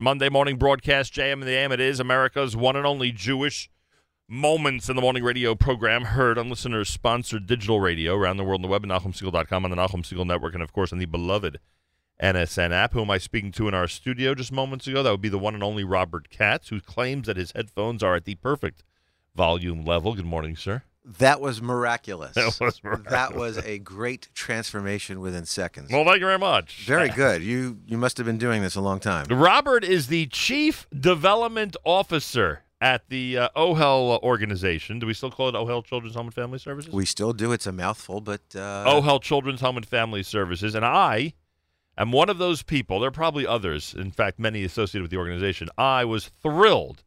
Monday morning broadcast, JM and the AM. It is America's one and only Jewish Moments in the Morning radio program, heard on listeners sponsored digital radio around the world on the web at NachumSegal.com, on the Nachum Segal Network, and of course on the beloved NSN app. Who am I speaking to in our studio just moments ago? That would be the one and only Robert Katz, who claims that his headphones are at the perfect volume level. Good morning, sir. That was miraculous. That was miraculous. That was a great transformation within seconds. Well, thank you very much. Very good. You you must have been doing this a long time. Robert is the Chief Development Officer at the uh, OHEL organization. Do we still call it OHEL Children's Home and Family Services? We still do. It's a mouthful, but uh, OHEL Children's Home and Family Services. And I am one of those people. There are probably others, in fact, many associated with the organization. I was thrilled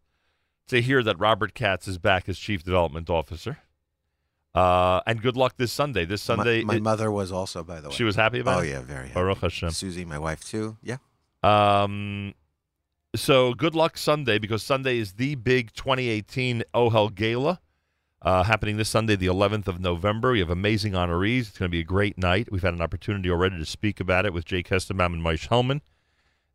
to hear that Robert Katz is back as Chief Development Officer. Uh, and good luck this Sunday. This Sunday, my, my it- mother was also, by the way. she was happy about Oh it. yeah, very. Happy. Baruch Hashem. Susie, my wife too. Yeah. Um, so good luck Sunday because Sunday is the big 2018 OHEL Gala uh, happening this Sunday, the 11th of November. We have amazing honorees. It's going to be a great night. We've had an opportunity already to speak about it with Jay Kestenbaum and Mike Hellman.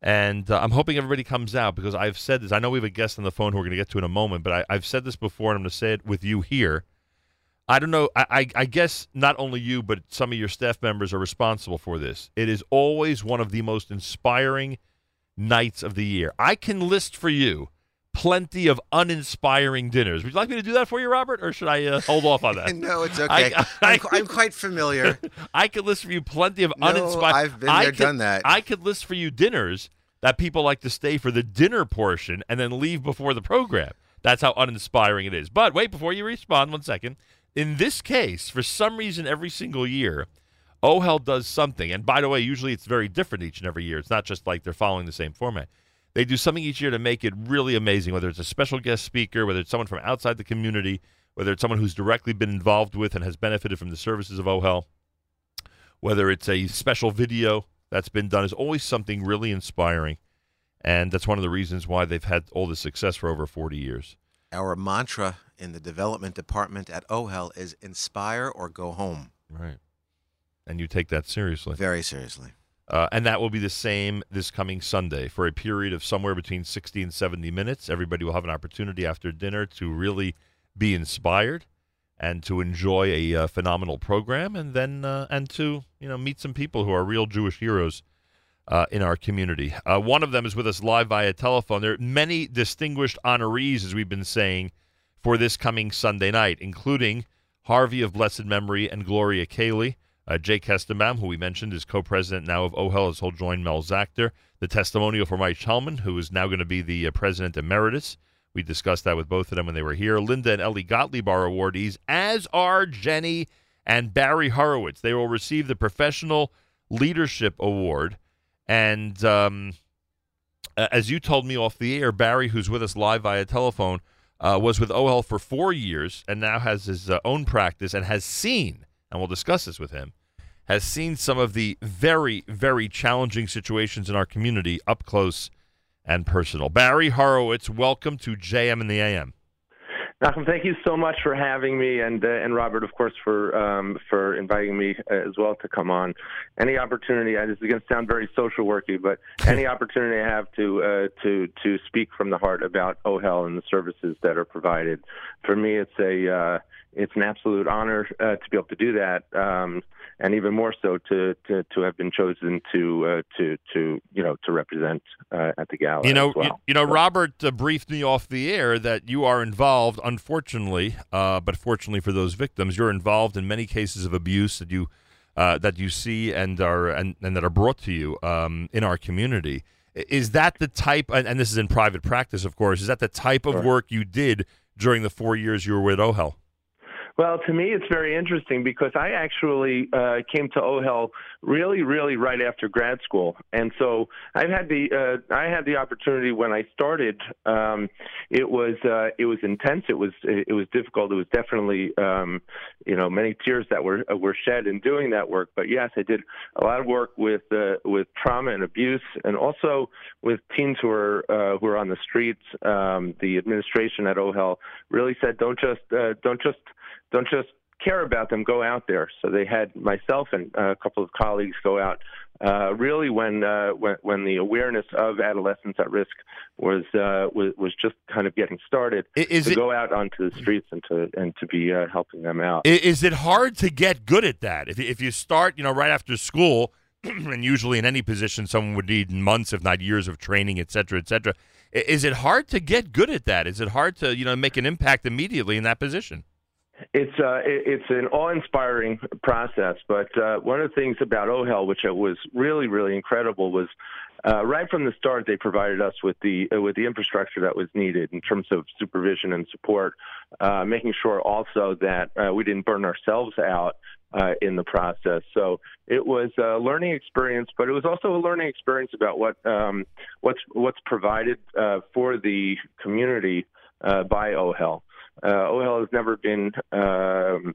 And uh, I'm hoping everybody comes out because I've said this. I know we have a guest on the phone who we're going to get to in a moment, but I, I've said this before and I'm going to say it with you here. I don't know. I, I, I guess not only you, but some of your staff members are responsible for this. It is always one of the most inspiring nights of the year. I can list for you plenty of uninspiring dinners. Would you like me to do that for you, Robert, or should I uh, hold off on that? no, it's okay. I- am I'm quite familiar. I could list for you plenty of No, uninspiring. I've been there, could- done that. I could list for you dinners that people like to stay for the dinner portion and then leave before the program. That's how uninspiring it is. But wait, before you respond, one second. In this case, for some reason, every single year, OHEL does something. And by the way, usually it's very different each and every year. It's not just like they're following the same format. They do something each year to make it really amazing, whether it's a special guest speaker, whether it's someone from outside the community, whether it's someone who's directly been involved with and has benefited from the services of OHEL, whether it's a special video that's been done, is always something really inspiring. And that's one of the reasons why they've had all this success for over 40 years. Our mantra in the development department at OHEL is inspire or go home. Right. And you take that seriously. Very seriously. Uh, and that will be the same this coming Sunday for a period of somewhere between 60 and 70 minutes. Everybody will have an opportunity after dinner to really be inspired and to enjoy a uh, phenomenal program and then uh, and to you know meet some people who are real Jewish heroes uh, in our community. Uh, one of them is with us live via telephone. There are many distinguished honorees, as we've been saying, for this coming Sunday night, including Harvey of blessed memory and Gloria Kaylie. Uh, Jay Kestenbaum, who we mentioned, is co-president now of OHEL, as he'll join Mel Zachter. The testimonial for Mike Hellman, who is now going to be the uh, president emeritus. We discussed that with both of them when they were here. Linda and Ellie Gottlieb are awardees, as are Jenny and Barry Horowitz. They will receive the Professional Leadership Award. And um, as you told me off the air, Barry, who's with us live via telephone, uh, was with OHEL for four years and now has his uh, own practice and has seen, and we'll discuss this with him, has seen some of the very, very challenging situations in our community up close and personal. Barry Horowitz, welcome to JM and the AM. Malcolm, thank you so much for having me, and uh, and Robert, of course, for um, for inviting me uh, as well to come on. Any opportunity, I, this is going to sound very social worky, but any opportunity I have to uh, to to speak from the heart about OHEL and the services that are provided, for me, it's a uh, it's an absolute honor uh, to be able to do that, um, and even more so to to, to have been chosen to uh, to to you know to represent uh, at the gala. You know, as well. you, you know, So- Robert uh, briefed me off the air that you are involved. Unfortunately, uh, but fortunately for those victims, you're involved in many cases of abuse that you uh, that you see and are and, and that are brought to you um, in our community. Is that the type? And, and this is in private practice, of course. Is that the type of Sure. work you did during the four years you were with OHEL? Well, to me, it's very interesting because I actually uh, came to OHEL really, really right after grad school, and so I've had the uh, I had the opportunity when I started. Um, it was uh, it was intense. It was it was difficult. It was definitely um, you know many tears that were were shed in doing that work. But yes, I did a lot of work with uh, with trauma and abuse, and also with teens who are uh, who are on the streets. Um, the administration at OHEL really said, don't just uh, don't just don't just care about them go out there. So they had myself and a couple of colleagues go out. Uh, really, when, uh, when when the awareness of adolescents at risk was uh, was, was just kind of getting started, is to it, go out onto the streets and to and to be uh, helping them out. Is it hard to get good at that? If if you start, you know, right after school, and usually in any position, someone would need months, if not years, of training, et cetera, et cetera. Is it hard to get good at that? Is it hard to you know make an impact immediately in that position? It's uh, it's an awe-inspiring process, but uh, one of the things about OHEL, which was really really incredible, was uh, right from the start they provided us with the uh, with the infrastructure that was needed in terms of supervision and support, uh, making sure also that uh, we didn't burn ourselves out in the process. So it was a learning experience, but it was also a learning experience about what um, what's what's provided for the community by OHEL uh, OHEL has never been um,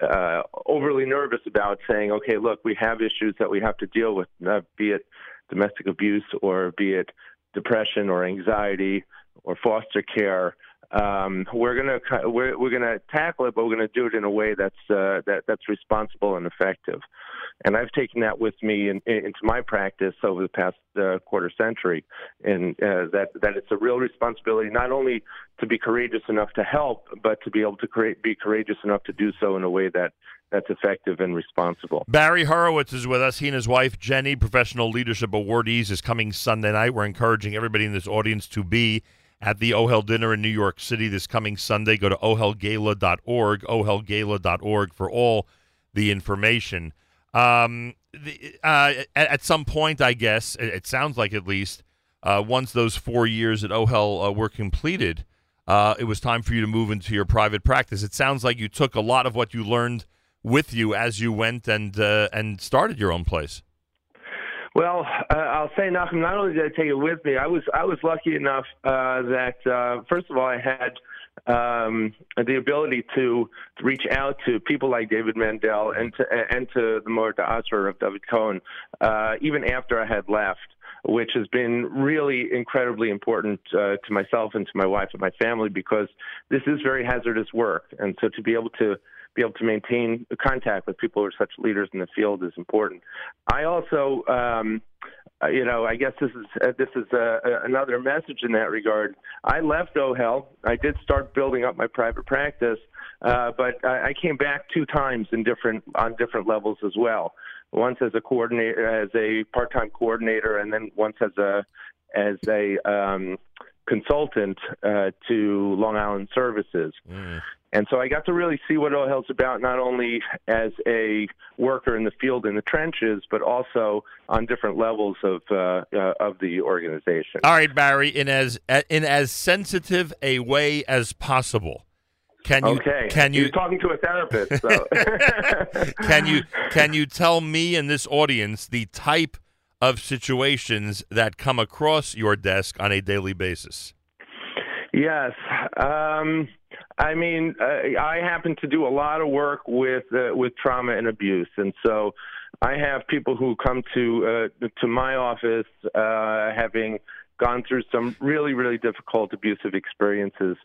uh, overly nervous about saying, okay, look, we have issues that we have to deal with, uh, be it domestic abuse or be it depression or anxiety or foster care. Um, we're gonna we're, we're gonna tackle it, but we're gonna do it in a way that's uh, that that's responsible and effective. And I've taken that with me in, in, into my practice over the past uh, quarter century, and uh, that that it's a real responsibility not only to be courageous enough to help, but to be able to create, be courageous enough to do so in a way that that's effective and responsible. Barry Horowitz is with us. He and his wife Jenny, professional leadership awardees, is coming Sunday night. We're encouraging everybody in this audience to be at the OHEL dinner in New York City this coming Sunday. Go to ohelgala.org, ohelgala.org for all the information. Um, the, uh, at, at, some point, I guess it, it sounds like at least uh, once those four years at OHEL uh, were completed, uh, it was time for you to move into your private practice. It sounds like you took a lot of what you learned with you as you went and uh, and started your own place. Well, uh, I'll say, Nachum. Not only did I take it with me, I was I was lucky enough uh, that uh, first of all I had um, the ability to reach out to people like David Mandel and to and to the Morta Asr of David Cohen, uh, even after I had left, which has been really incredibly important uh, to myself and to my wife and my family because this is very hazardous work, and so to be able to be able to maintain contact with people who are such leaders in the field is important. I also um, uh, you know, I guess this is uh, this is uh, another message in that regard. I left OHEL. I did start building up my private practice, uh, but I, I came back two times in different on different levels as well. Once as a coordinator, as a part-time coordinator, and then once as a as a um, consultant uh, to Long Island Services. Mm. And so I got to really see what OHEL's about, not only as a worker in the field in the trenches, but also on different levels of uh, uh, of the organization. All right, Barry, in as in as sensitive a way as possible. Can you? Okay. Can you? You're talking to a therapist. So. can you? Can you tell me and this audience the type of situations that come across your desk on a daily basis? Yes. Um, I mean, uh, I happen to do a lot of work with uh, with trauma and abuse, and so I have people who come to uh, to my office uh, having gone through some really really difficult abusive experiences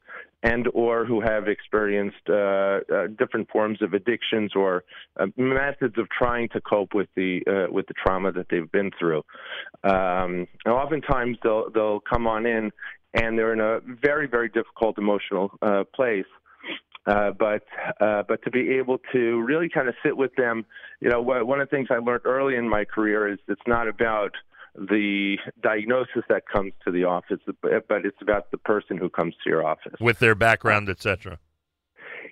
and or who have experienced uh, uh, different forms of addictions or methods of trying to cope with the with the trauma that they've been through. Um, and oftentimes they'll they'll come on in and they're in a very very difficult emotional uh, place. Uh, but uh, but to be able to really kind of sit with them, you know, one of the things I learned early in my career is it's not about the diagnosis that comes to the office, but it's about the person who comes to your office with their background, etc.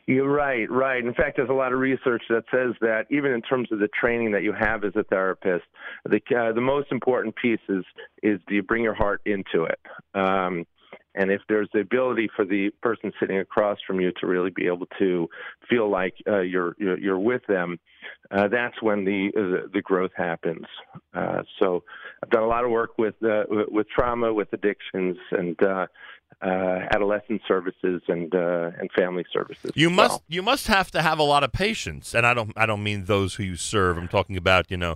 You're right, right. In fact, there's a lot of research that says that even in terms of the training that you have as a therapist, the uh, the most important piece is is do you bring your heart into it. Um, and if there's the ability for the person sitting across from you to really be able to feel like uh, you're, you're, you're with them, uh, that's when the uh, the growth happens. Uh, so I've done a lot of work with uh, with trauma, with addictions, and uh, adolescent services and uh, and family services. You must well. you must have to have a lot of patience, and I don't I don't mean those who you serve. I'm talking about you know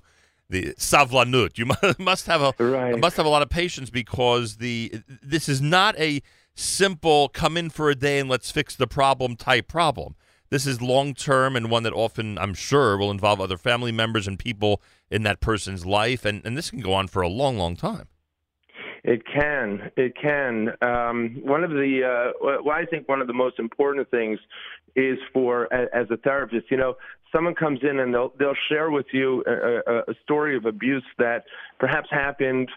the savlanut. You must have a right. must have a lot of patience because the this is not a simple come in for a day and let's fix the problem type problem. this is long term and one that often, I'm sure, will involve other family members and people in that person's life, and, and this can go on for a long, long time. It can. It can. Um, one of the, uh, well, I think one of the most important things is for, as a therapist, you know, someone comes in and they'll they'll share with you a, a, story of abuse that perhaps happened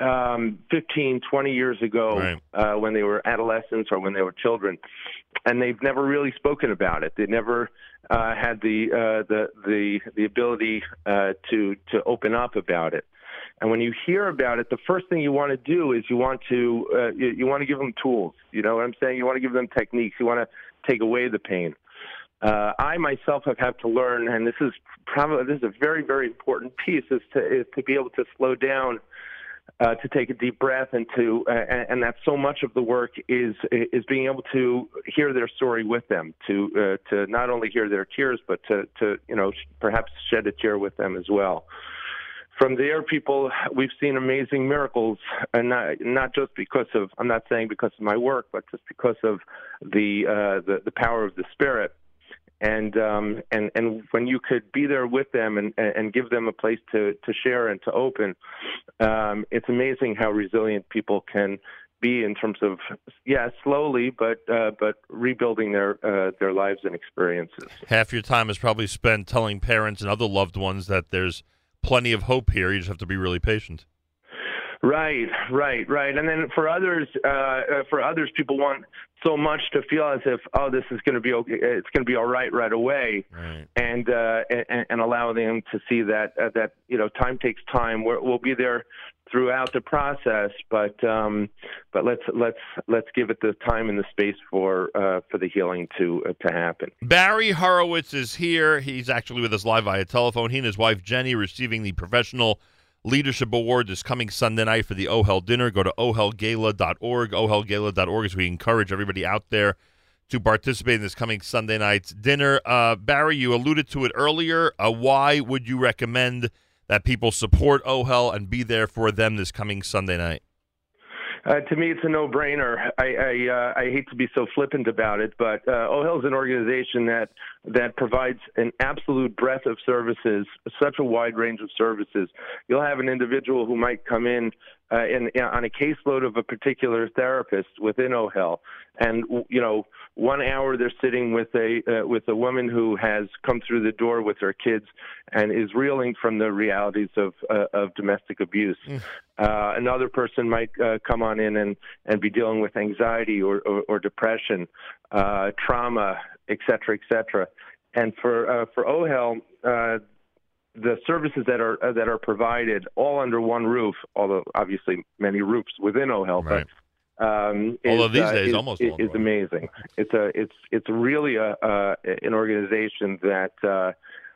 um, 15, 20 years ago Right. uh, when they were adolescents or when they were children, and they've never really spoken about it. They never uh, had the uh, the the the ability uh, to to open up about it. And when you hear about it, the first thing you want to do is you want to uh, you, you want to give them tools. You know what I'm saying? You want to give them techniques. You want to take away the pain. Uh, I myself have had to learn, and this is probably this is a very very important piece, is to is to be able to slow down, uh, to take a deep breath, and to uh, and, and that so much of the work is is being able to hear their story with them, to uh, to not only hear their tears, but to to you know perhaps shed a tear with them as well from there, people we've seen amazing miracles, and not not just because of I'm not saying because of my work, but just because of the uh, the, the power of the Spirit. And um, and and when you could be there with them and and give them a place to to share and to open, um, it's amazing how resilient people can be in terms of yeah slowly but uh, but rebuilding their uh, their lives and experiences. Half your time is probably spent telling parents and other loved ones that there's plenty of hope here. You just have to be really patient. Right, right, right. And then for others, uh, uh, for others, people want so much to feel as if, oh, this is going to be okay. It's going to be all right right away, Right. and uh, and, and allow them to see that uh, that you know time takes time. We're, we'll be there throughout the process, but um, but let's let's let's give it the time and the space for uh, for the healing to uh, to happen. Barry Horowitz is here. He's actually with us live via telephone. He and his wife Jenny receiving the Professional Leadership Award this coming Sunday night for the OHEL dinner. Go to ohelgala.org. ohelgala.org as we encourage everybody out there to participate in this coming Sunday night's dinner. Uh, Barry, you alluded to it earlier. Uh, why would you recommend that people support OHEL and be there for them this coming Sunday night? Uh, to me, it's a no-brainer. I I, uh, I hate to be so flippant about it, but uh, OHEL is an organization that that provides an absolute breadth of services, such a wide range of services. You'll have an individual who might come in uh, in, on a caseload of a particular therapist within OHEL, and you know, one hour they're sitting with a uh, with a woman who has come through the door with her kids and is reeling from the realities of uh, of domestic abuse. Uh, another person might uh, come on in and, and be dealing with anxiety or, or, or depression, uh, trauma, et cetera, et cetera. And for uh, for OHEL, uh, the services that are uh, that are provided all under one roof, although obviously many roofs within OHEL, Right. but um, Although is, these uh, days is, almost is, is amazing. It's a it's it's really a uh, an organization that uh,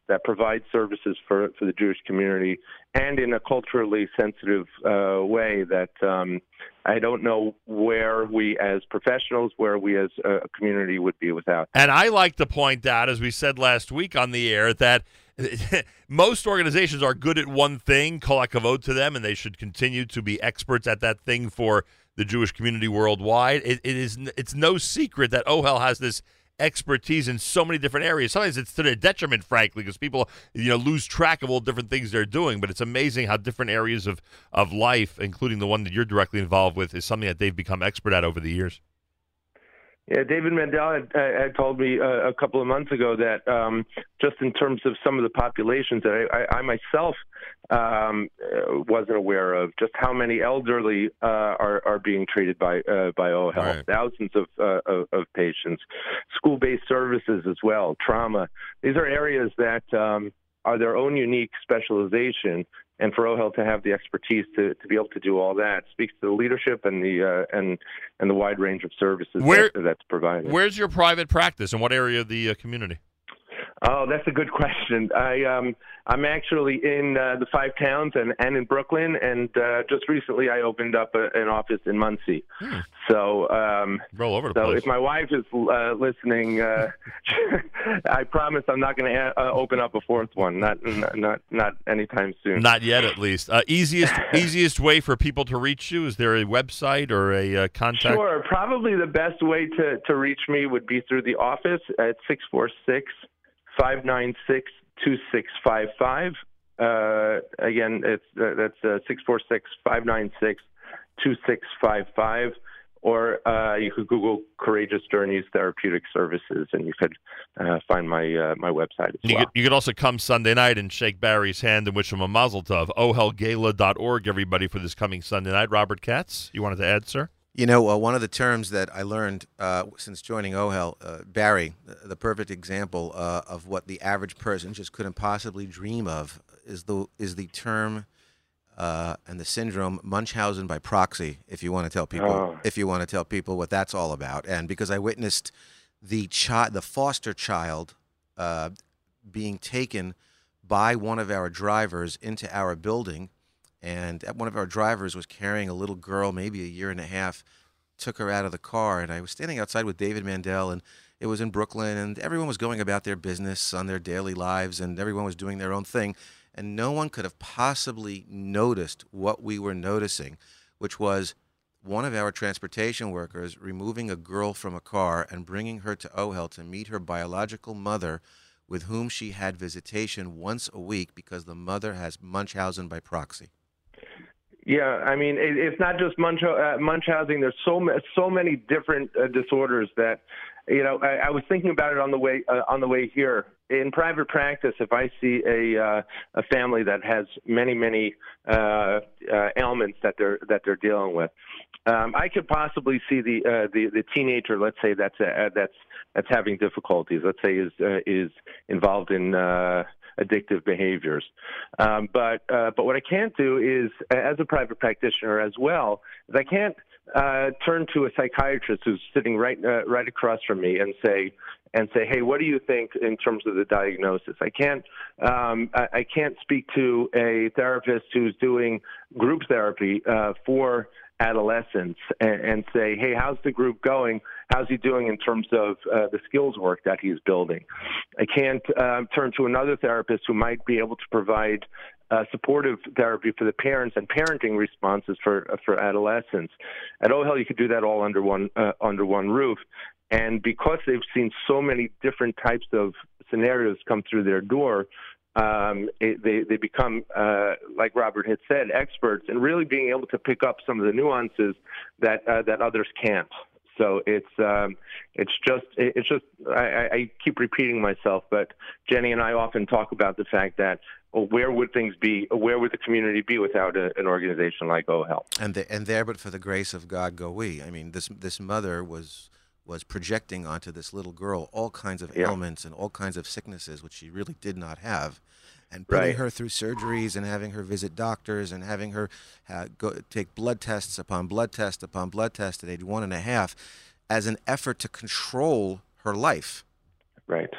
that provides services for for the Jewish community and in a culturally sensitive uh, way that um, I don't know where we as professionals, where we as a community would be without. And I like to point out, as we said last week on the air, that most organizations are good at one thing, kol hakavod to them, and they should continue to be experts at that thing for the Jewish community worldwide. It, it is it's no secret that OHEL has this expertise in so many different areas. Sometimes it's to their detriment, frankly, because people you know lose track of all different things they're doing. But it's amazing how different areas of of life, including the one that you're directly involved with, is something that they've become expert at over the years. Yeah, David Mandel had, had told me uh, a couple of months ago that um, just in terms of some of the populations that I, I, I myself um, uh, wasn't aware of, just how many elderly uh, are are being treated by uh, by OHEL. Right. Thousands of, uh, of of patients, school-based services as well, trauma. These are areas that um, are their own unique specialization. And for OHEL to have the expertise to, to be able to do all that speaks to the leadership and the uh, and and the wide range of services Where- that, that's provided. Where's your private practice, and what area of the uh, community? Oh, that's a good question. I um I'm actually in uh, the five towns and and in Brooklyn, and uh, just recently I opened up a, an office in Monsey. So, um, Roll over the so place. if my wife is uh, listening, uh, I promise I'm not going to uh, open up a fourth one. Not not not anytime soon. Not yet, at least. Uh, easiest easiest way for people to reach you is there a website or a uh, contact? Sure. Probably the best way to, to reach me would be through the office at 646 596 2655. Uh, Again, it's uh, that's 646 596 2655. Or uh, you could Google Courageous Journeys Therapeutic Services, and you could uh, find my uh, my website as You well. could, you could also come Sunday night and shake Barry's hand and wish him a mazel tov. ohelgala.org, everybody, for this coming Sunday night. Robert Katz, you wanted to add, sir? You know, uh, one of the terms that I learned uh, since joining OHEL, uh, Barry, the, the perfect example uh, of what the average person just couldn't possibly dream of, is the is the term uh, and the syndrome Munchausen by proxy. If you want to tell people, Oh. if you want to tell people what that's all about, and because I witnessed the child, the foster child, uh, being taken by one of our drivers into our building and one of our drivers was carrying a little girl, maybe a year and a half, took her out of the car, and I was standing outside with David Mandel, and it was in Brooklyn, and everyone was going about their business on their daily lives, and everyone was doing their own thing, and no one could have possibly noticed what we were noticing, which was one of our transportation workers removing a girl from a car and bringing her to OHEL to meet her biological mother, with whom she had visitation once a week because the mother has Munchausen by proxy. Yeah, I mean, it, it's not just munch, uh, Munchausen. There's so ma- so many different uh, disorders that, you know, I, I was thinking about it on the way uh, on the way here. In private practice, if I see a uh, a family that has many many uh, uh, ailments that they're that they're dealing with, um, I could possibly see the uh, the the teenager, let's say that's uh, that's that's having difficulties. Let's say is uh, is involved in uh, addictive behaviors. Um, but uh, but what I can't do is, as a private practitioner as well, is I can't uh, turn to a psychiatrist who's sitting right uh, right across from me and say and say, hey, what do you think in terms of the diagnosis? I can't um, I, I can't speak to a therapist who's doing group therapy uh, for adolescents and, and say, hey, how's the group going? How's he doing in terms of uh, the skills work that he's building? I can't um, turn to another therapist who might be able to provide uh, supportive therapy for the parents and parenting responses for uh, for adolescents. At OHEL, you could do that all under one uh, under one roof. And because they've seen so many different types of scenarios come through their door, um, it, they they become, uh, like Robert had said, experts in really being able to pick up some of the nuances that uh, that others can't. So it's um, it's just it's just I, I keep repeating myself, but Jenny and I often talk about the fact that well, where would things be? Where would the community be without a, an organization like OHEL? and the, and there but for the grace of God go we. I mean, this this mother was was projecting onto this little girl all kinds of Yeah. ailments and all kinds of sicknesses which she really did not have, and putting Right. her through surgeries and having her visit doctors and having her uh, go take blood tests upon blood test upon blood test at age one and a half, as an effort to control her life. Right.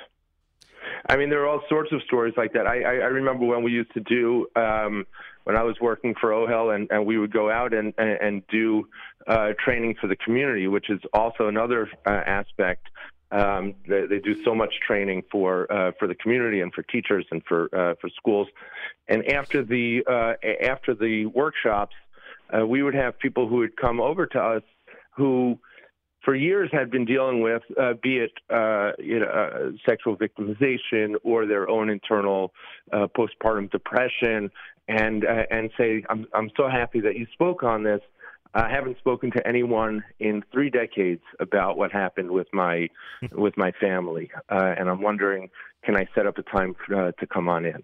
I mean, there are all sorts of stories like that. I, I, I remember when we used to do um, when I was working for OHEL, and, and we would go out and and, and do uh, training for the community, which is also another uh, aspect. Um, they, they do so much training for uh, for the community and for teachers and for uh, for schools. And after the uh, after the workshops, uh, we would have people who would come over to us who for years had been dealing with, uh, be it uh, you know, uh, sexual victimization or their own internal postpartum depression, and uh, and say, I'm I'm so happy that you spoke on this. I haven't spoken to anyone in three decades about what happened with my with my family, uh, and I'm wondering, can I set up a time uh, to come on in?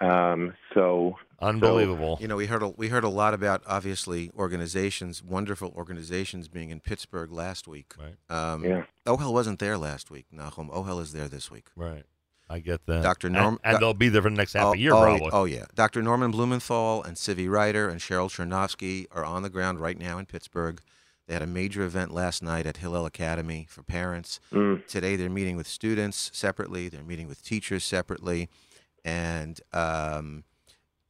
Um, so Unbelievable. You know, we heard a, we heard a lot about obviously organizations, wonderful organizations being in Pittsburgh last week. Right. Um, yeah. OHEL wasn't there last week. Nachum, OHEL is there this week. Right. I get that. Dr. And- Norm- And, Doc- they'll be there for the next half oh, a year, oh, probably. Oh yeah, Dr. Norman Blumenthal and Civi Ryder and Cheryl Chernovsky are on the ground right now in Pittsburgh. They had a major event last night at Hillel Academy for parents. Mm. Today they're meeting with students separately. They're meeting with teachers separately, and um,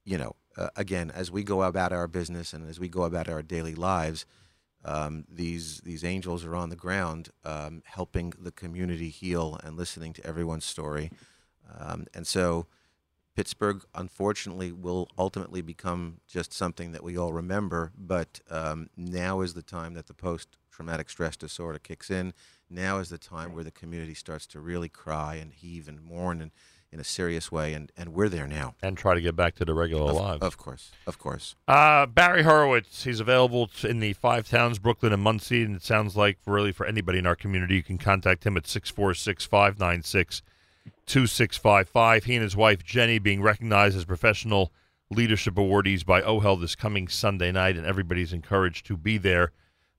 you know, uh, again, as we go about our business and as we go about our daily lives, Um, these these angels are on the ground, um, helping the community heal and listening to everyone's story. Um, and so, Pittsburgh, unfortunately, will ultimately become just something that we all remember. But um, now is the time that the post traumatic stress disorder kicks in. Now is the time where the community starts to really cry and heave and mourn and in a serious way, and, and we're there now. And try to get back to the regular Of, lives. of course, of course. Uh, Barry Horowitz, he's available in the five towns, Brooklyn and Monsey, and it sounds like really for anybody in our community, you can contact him at 646 596 2655. He and his wife, Jenny, being recognized as professional leadership awardees by OHEL this coming Sunday night, and everybody's encouraged to be there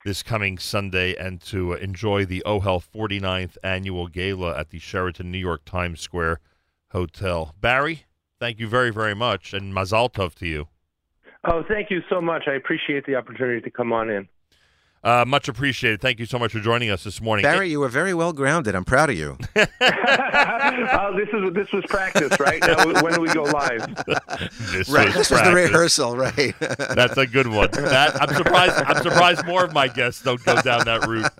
this coming Sunday and to enjoy the OHEL 49th annual gala at the Sheraton New York Times Square Hotel. Barry, thank you very, very much, and Mazal Tov to you. Oh, thank you so much. I appreciate the opportunity to come on in. Uh, much appreciated. Thank you so much for joining us this morning. Barry, you were very well grounded. I'm proud of you. oh, this is this was practice, right? Now, when do we go live? right, this was this was the rehearsal, right? That's a good one. That I'm surprised. I'm surprised more of my guests don't go down that route.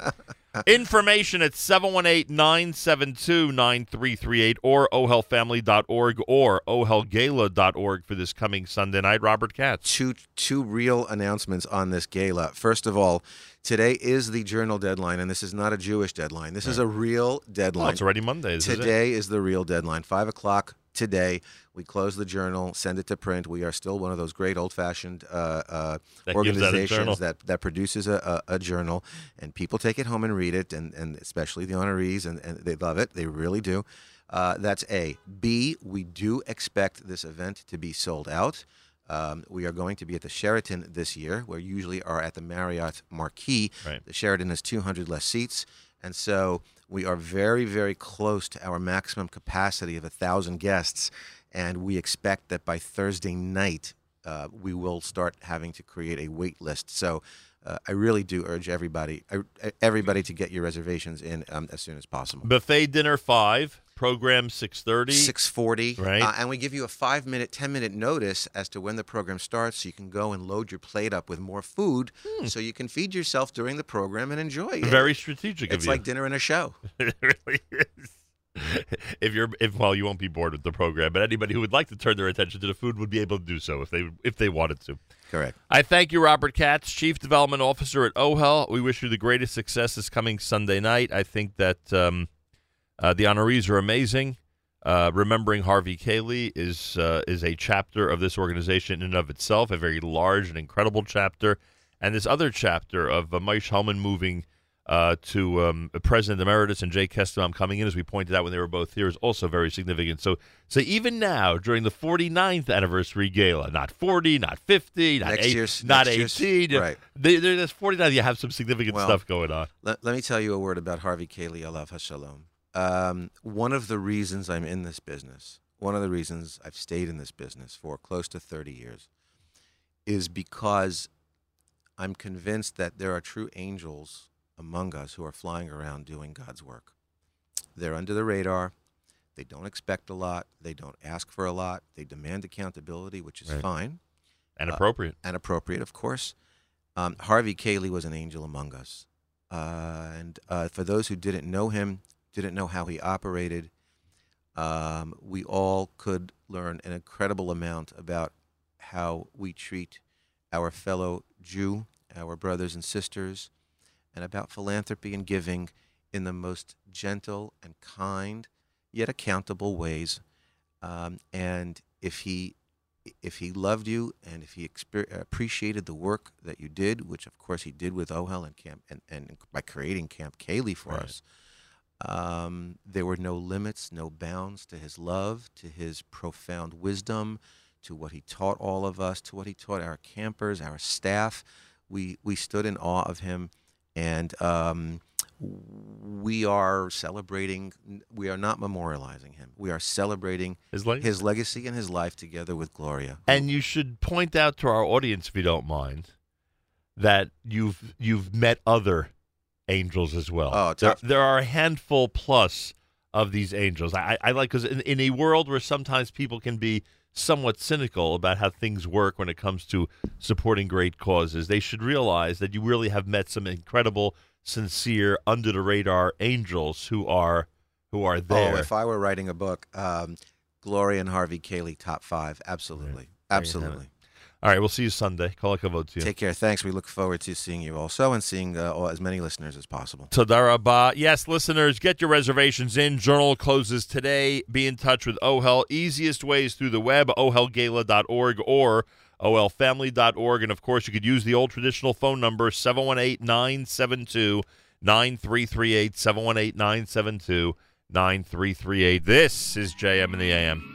Information at 718-972-9338 or ohelfamily.org or ohelgala.org for this coming Sunday night. Robert Katz. two two real announcements on this gala. First of all, today is the journal deadline, and this is not a Jewish deadline. This is a real deadline. it's already Monday. This is it. today is the real deadline. Five o'clock today. We close the journal, send it to print. We are still one of those great old-fashioned uh, uh, That organizations that, that produces a, a, a journal, and people take it home and read it, and, and especially the honorees, and, and they love it. They really do. Uh, that's A. B. We do expect this event to be sold out. Um, we are going to be at the Sheraton this year, where usually are at the Marriott Marquis. Right. The Sheraton has 200 less seats, and so we are very, very close to our maximum capacity of a thousand guests, and we expect that by Thursday night uh, we will start having to create a wait list. So. Uh, I really do urge everybody, uh, everybody, to get your reservations in um, as soon as possible. Buffet dinner 5, program 6:30. Six forty, Right. Uh, and we give you a five minute, ten minute notice as to when the program starts, so you can go and load your plate up with more food, so you can feed yourself during the program and enjoy it. Hmm. Very strategic it's of you. like dinner and a show. it really is. If you're, if well, you won't be bored with the program, but anybody who would like to turn their attention to the food would be able to do so if they if they wanted to. Correct. I thank you, Robert Katz, Chief Development Officer at OHEL. We wish you the greatest success this coming Sunday night. I think that um, uh, the honorees are amazing. Uh, remembering Harvey Kaylie is uh, is a chapter of this organization in and of itself, a very large and incredible chapter. And this other chapter of uh, Maish Hellman moving uh, to um, President Emeritus and Jay Kestenbaum coming in, as we pointed out when they were both here, is also very significant. So, so even now, during the 49th anniversary gala, not 40, not 50, not, Next eight, not next 18, year's- right. they, they're just 49. You have some significant Well, stuff going on. Let, let me tell you a word about Harvey Kaylie, Alav Hashalom. Um, one of the reasons I'm in this business, one of the reasons I've stayed in this business for close to 30 years, is because I'm convinced that there are true angels among us who are flying around doing God's work. They're under the radar. They don't expect a lot. They don't ask for a lot. They demand accountability, which is Right. fine And uh, appropriate. and appropriate, of course. Um, Harvey Kaylie was an angel among us. Uh, and uh, for those who didn't know him, didn't know how he operated, um, we all could learn an incredible amount about how we treat our fellow Jew, our brothers and sisters, and about philanthropy and giving in the most gentle and kind, yet accountable ways. Um, and if he if he loved you and if he appreciated the work that you did, which of course he did with OHEL and Camp and, and by creating Camp Kaylie for Right. us, um, there were no limits, no bounds to his love, to his profound wisdom, to what he taught all of us, to what he taught our campers, our staff. We we stood in awe of him, and um, we are celebrating. We are not memorializing him. We are celebrating His legacy. his legacy and his life together with Gloria. And you should point out to our audience, if you don't mind, that you've you've met other angels as well. Oh, there, there are a handful plus of these angels. I, I like because in, in a world where sometimes people can be somewhat cynical about how things work when it comes to supporting great causes. They should realize that you really have met some incredible, sincere, under the radar angels who are who are there. Oh, if I were writing a book, um, Gloria and Harvey Kaylie, top five. Absolutely. Have Absolutely. All right, we'll see you Sunday. Call a to you. Take care. Thanks. We look forward to seeing you also and seeing uh, all, as many listeners as possible. Tadarabah. Yes, listeners, get your reservations in. Journal closes today. Be in touch with OHEL. Easiest ways through the web, ohelgala.org or ohelfamily.org. And of course, you could use the old traditional phone number, 718 972 9338. 718 972 9338. This is JM in the AM.